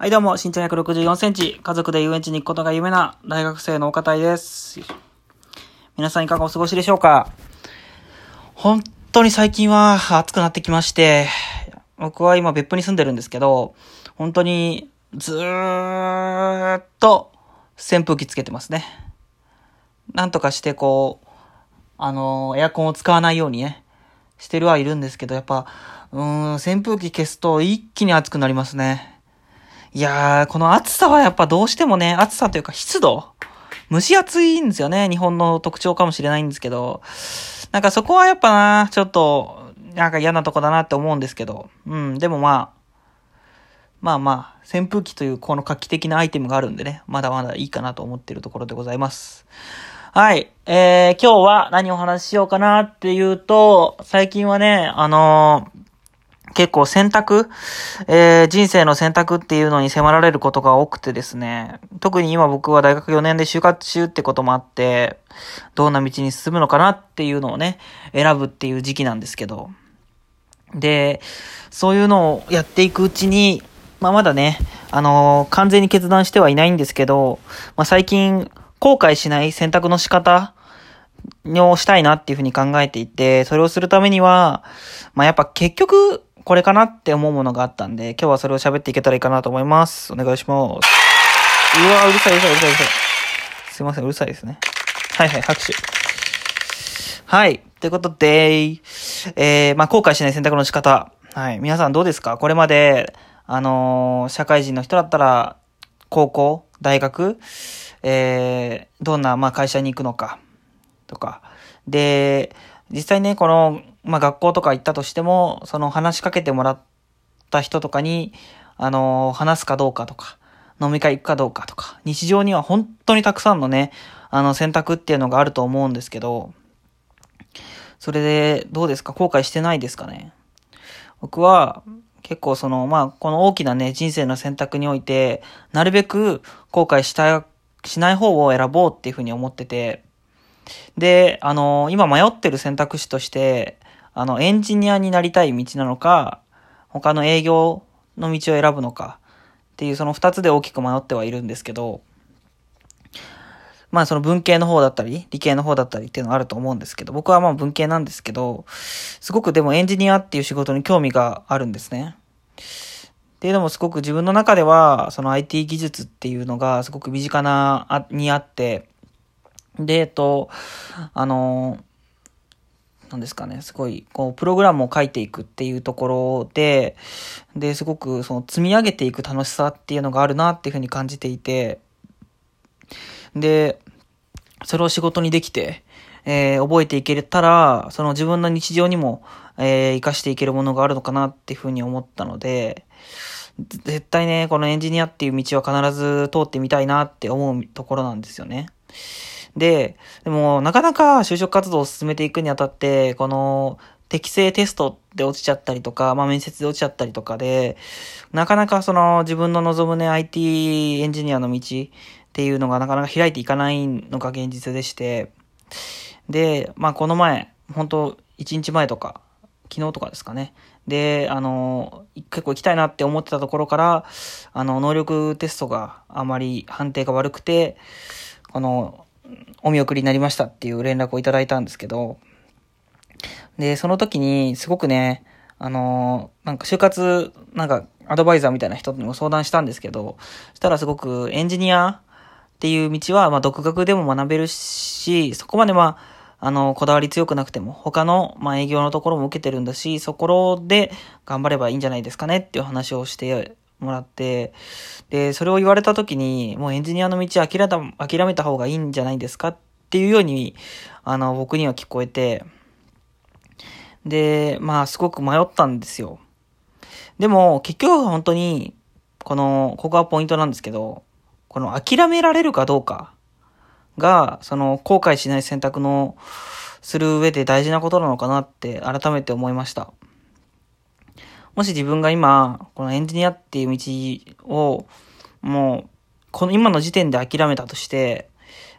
はい、どうも、身長164センチ、家族で遊園地に行くことが夢な大学生の岡田です。皆さんいかがお過ごしでしょうか？本当に最近は暑くなってきまして、僕は今別府に住んでるんですけど、本当にずーっと扇風機つけてますね。なんとかしてこう、あのエアコンを使わないようにね、してるはいるんですけど、やっぱ、うん、扇風機消すと一気に暑くなりますね。いやー、この暑さはやっぱどうしてもね、暑さというか湿度蒸し暑いんですよね。日本の特徴かもしれないんですけど。なんかそこはやっぱな、ちょっと、なんか嫌なとこだなって思うんですけど。うん、でもまあ、まあまあ、扇風機というこの画期的なアイテムがあるんでね、まだまだいいかなと思ってるところでございます。はい。えー、今日は何をお話ししようかなっていうと、最近はね、あのー結構選択、えー、人生の選択っていうのに迫られることが多くてですね、特に今僕は大学4年で就活中ってこともあって、どんな道に進むのかなっていうのをね、選ぶっていう時期なんですけど。で、そういうのをやっていくうちに、まあまだね、あのー完全に決断してはいないんですけど、まあ最近、後悔しない選択の仕方をしたいなっていうふうに考えていて、それをするためには、まあやっぱ結局、これかなって思うものがあったんで、今日はそれを喋っていけたらいいかなと思います。お願いします。うわうるさいうるさいうるさいうるさい。すいません、うるさいですね。はいはい、拍手。はい。ということで、えー、まあ、後悔しない選択の仕方。はい。皆さんどうですか？これまで、あのー社会人の人だったら、高校、大学、えー、どんな、まあ、会社に行くのか、とか。で、実際ね、この、まあ、学校とか行ったとしても、その話しかけてもらった人とかに、あの話すかどうかとか、飲み会行くかどうかとか、日常には本当にたくさんのね、あの選択っていうのがあると思うんですけど、それで、どうですか？後悔してないですかね？僕は、結構その、まあ、この大きなね、人生の選択において、なるべく後悔した、しない方を選ぼうっていうふうに思ってて、で、あの、今迷ってる選択肢として、あの、エンジニアになりたい道なのか、他の営業の道を選ぶのか、っていうその二つで大きく迷ってはいるんですけど、まあその文系の方だったり、理系の方だったりっていうのはあると思うんですけど、僕はまあ文系なんですけど、すごくでもエンジニアっていう仕事に興味があるんですね。っていうのもすごく自分の中では、その IT 技術っていうのがすごく身近な、にあって、で、えっと、あの、なんですかね、すごい、こう、プログラムを書いていくっていうところで、で、すごく、その、積み上げていく楽しさっていうのがあるなっていうふうに感じていて、で、それを仕事にできて、えー覚えていけたら、その自分の日常にも、えー活かしていけるものがあるのかなっていうふうに思ったので、絶対ね、このエンジニアっていう道は必ず通ってみたいなって思うところなんですよね。で、でも、なかなか就職活動を進めていくにあたって、この、適正テストで落ちちゃったりとか、まあ面接で落ちちゃったりとかで、なかなかその自分の望むね IT エンジニアの道っていうのがなかなか開いていかないのが現実でして、で、まあこの前、本当1日前とか、昨日とかですかね。で、あの、結構行きたいなって思ってたところから、あの、能力テストがあまり判定が悪くて、この、お見送りになりましたっていう連絡をいただいたんですけど、で、その時に、すごくね、あのーなんか就活、なんか、アドバイザーみたいな人にも相談したんですけど、そしたらすごくエンジニアっていう道は、まあ、独学でも学べるし、そこまでまあ、あの、こだわり強くなくても、他の、まあ、営業のところも受けてるんだし、そこで頑張ればいいんじゃないですかねっていう話をしてもらって、で、それを言われた時に、もうエンジニアの道諦めた、諦めた方がいいんじゃないですか？っていうように、あの、僕には聞こえて、で、まあ、すごく迷ったんですよ。でも、結局は本当に、この、ここがポイントなんですけど、この諦められるかどうかが、その、後悔しない選択の、する上で大事なことなのかなって改めて思いました。もし自分が今、このエンジニアっていう道を、もう、この今の時点で諦めたとして、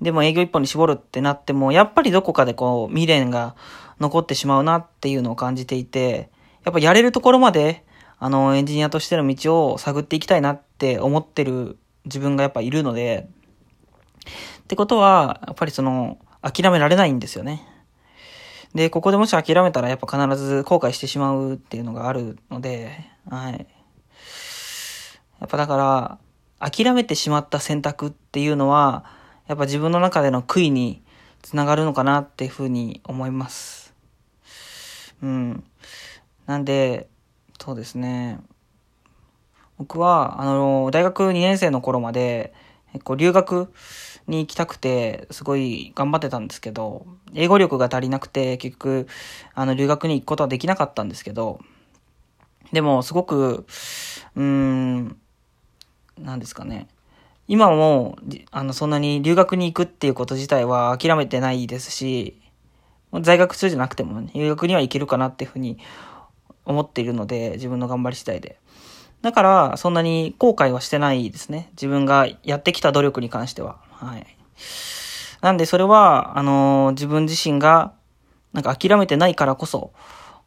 でも営業一本に絞るってなっても、やっぱりどこかでこう、未練が残ってしまうなっていうのを感じていて、やっぱやれるところまで、あの、エンジニアとしての道を探っていきたいなって思ってる自分がやっぱいるので、ってことは、やっぱりその、諦められないんですよね。で、ここでもし諦めたらやっぱ必ず後悔してしまうっていうのがあるので、はい。やっぱだから、諦めてしまった選択っていうのは、やっぱ自分の中での悔いにつながるのかなっていうふうに思います。うん。なんで、そうですね。僕は、あの、大学2年生の頃まで、結構留学に行きたくて、すごい頑張ってたんですけど、英語力が足りなくて、結局、あの、留学に行くことはできなかったんですけど、でも、すごく、うーん、なんですかね。今も、あの、そんなに留学に行くっていうこと自体は諦めてないですし、在学中じゃなくてもね、留学には行けるかなっていうふうに思っているので、自分の頑張り次第で。だから、そんなに後悔はしてないですね。自分がやってきた努力に関しては。はい。なんで、それは、あのー、自分自身が、なんか諦めてないからこそ、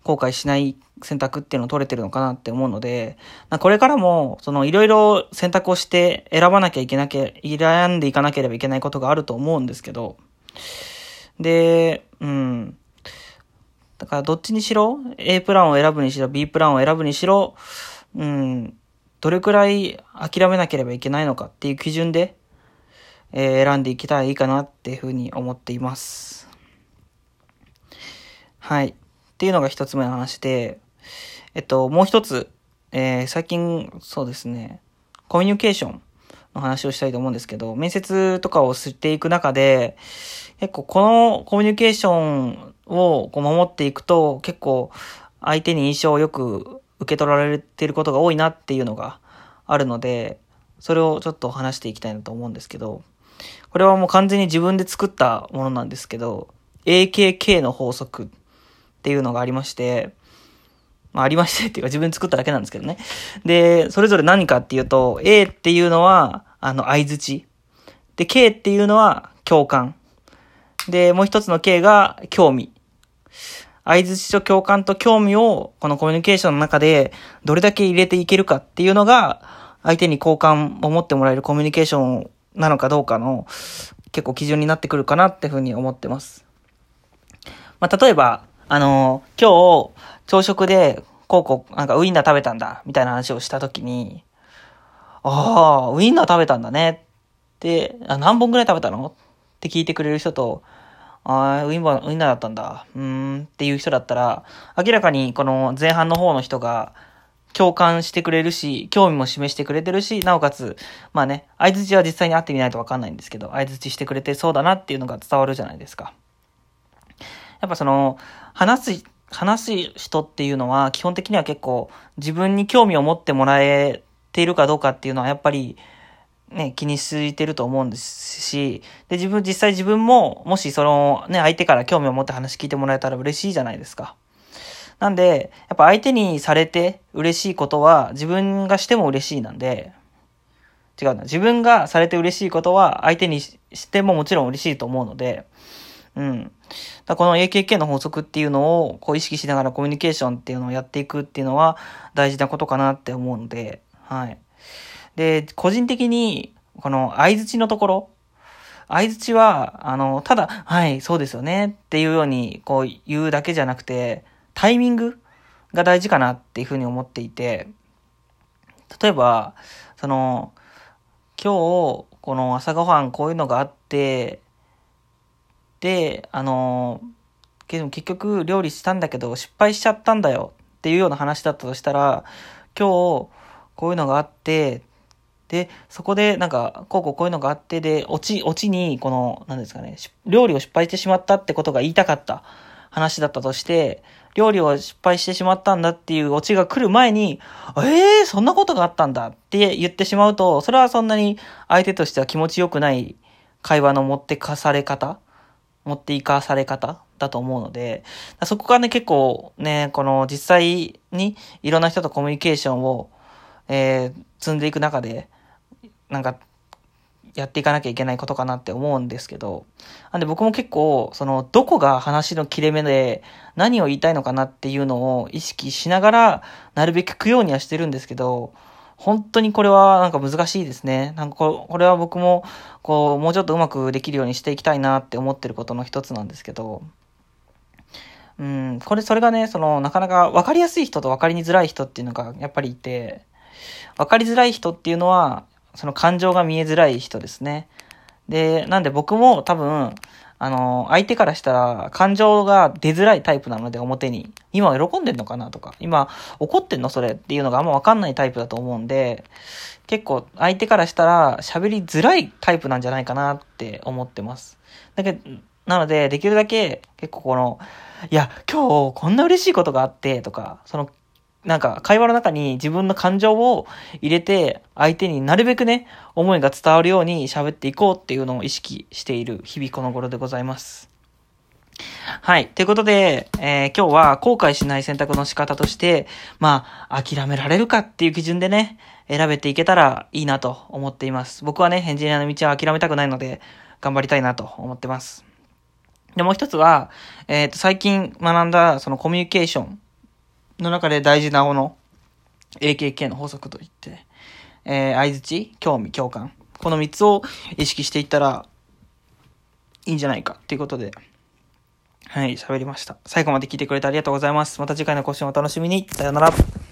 後悔しない選択っていうのを取れてるのかなって思うので、これからも、そのいろいろ選択をして選ばなきゃいけなきゃ、選んでいかなければいけないことがあると思うんですけど、で、うん。だからどっちにしろ、A プランを選ぶにしろ、B プランを選ぶにしろ、うん、どれくらい諦めなければいけないのかっていう基準で、えー、選んでいけたらいいかなっていうふうに思っています。はい。っていうのが一つ目の話で、えっと、もう一つ、えー、最近、そうですね、コミュニケーションの話をしたいと思うんですけど、面接とかをしていく中で、結構このコミュニケーションをこう守っていくと、結構相手に印象をよく受け取られてることが多いなっていうのがあるので、それをちょっと話していきたいなと思うんですけど、これはもう完全に自分で作ったものなんですけど、AKK の法則っていうのがありまして、まあありましてっていうか自分で作っただけなんですけどね。で、それぞれ何かっていうと、A っていうのは、あの、合図値。で、K っていうのは共感。で、もう一つの K が興味。合図値と共感と興味を、このコミュニケーションの中で、どれだけ入れていけるかっていうのが、相手に好感を持ってもらえるコミュニケーションなのかどうかの、結構基準になってくるかなっていうふうに思ってます。まあ、例えば、あのー、今日、朝食で、こうこう、なんかウインナー食べたんだ、みたいな話をしたときに、ああ、ウインナー食べたんだね。って、あ何本くらい食べたの？って聞いてくれる人と、ああ、ウインナー、ウインナーだったんだ。うーん、っていう人だったら、明らかにこの前半の方の人が共感してくれるし、興味も示してくれてるし、なおかつ、まあね、相づちは実際に会ってみないとわかんないんですけど、相づちしてくれてそうだなっていうのが伝わるじゃないですか。やっぱその、話す、話す人っていうのは基本的には結構自分に興味を持ってもらえているかどうかっていうのはやっぱりね、気にしてると思うんですし、で、自分、実際自分も、もしそのね、相手から興味を持って話聞いてもらえたら嬉しいじゃないですか。なんで、やっぱ相手にされて嬉しいことは自分がしても嬉しいなんで、違うな。自分がされて嬉しいことは相手にしてももちろん嬉しいと思うので、うん。だこの AKK の法則っていうのをこう意識しながらコミュニケーションっていうのをやっていくっていうのは大事なことかなって思うので、はい。で、個人的に、この相づちのところ、相づちは、あの、ただ、はい、そうですよねっていうように、こう言うだけじゃなくて、タイミングが大事かなっていうふうに思っていて、例えば、その、今日、この朝ごはんこういうのがあって、で、あの、結局料理したんだけど失敗しちゃったんだよっていうような話だったとしたら、今日こういうのがあって、で、そこでなんか、こうこうこういうのがあって、で、落ち、落ちに、この、何ですかね、料理を失敗してしまったってことが言いたかった。話だったとして、料理を失敗してしまったんだっていうオチが来る前に、ええー、そんなことがあったんだって言ってしまうと、それはそんなに相手としては気持ちよくない会話の持ってかされ方持っていかされ方だと思うので、そこがね、結構ね、この実際にいろんな人とコミュニケーションを、えー、積んでいく中で、なんか、やっていかなきゃいけないことかなって思うんですけど、なんで僕も結構、その、どこが話の切れ目で何を言いたいのかなっていうのを意識しながら、なるべく聞くようにはしてるんですけど、本当にこれはなんか難しいですね。なんかこれは僕も、こう、もうちょっとうまくできるようにしていきたいなって思ってることの一つなんですけど、うん、これ、それがね、その、なかなか分かりやすい人と分かりづらい人っていうのがやっぱりいて、分かりづらい人っていうのは、その感情が見えづらい人ですね。で、なんで僕も多分、あの、相手からしたら感情が出づらいタイプなので表に。今喜んでんのかなとか、今怒ってんの？それっていうのがあんまわかんないタイプだと思うんで、結構相手からしたら喋りづらいタイプなんじゃないかなって思ってます。だけど、なので、できるだけ結構この、いや、今日こんな嬉しいことがあってとか、そのなんか会話の中に自分の感情を入れて相手になるべくね、思いが伝わるように喋っていこうっていうのを意識している日々この頃でございます。はい。ということで、えー、今日は後悔しない選択の仕方として、まあ、諦められるかっていう基準でね、選べていけたらいいなと思っています。僕はね、エンジニアの道は諦めたくないので、頑張りたいなと思ってます。で、もう一つは、えっ、ー、と、最近学んだ、そのコミュニケーションの中で大事なもの、AKK の法則といって、えー、相づち、興味、共感。この3つを意識していったらいいんじゃないかっていうことで、はい、喋りました。最後まで聞いてくれてありがとうございます。また次回の更新をお楽しみに。さよなら。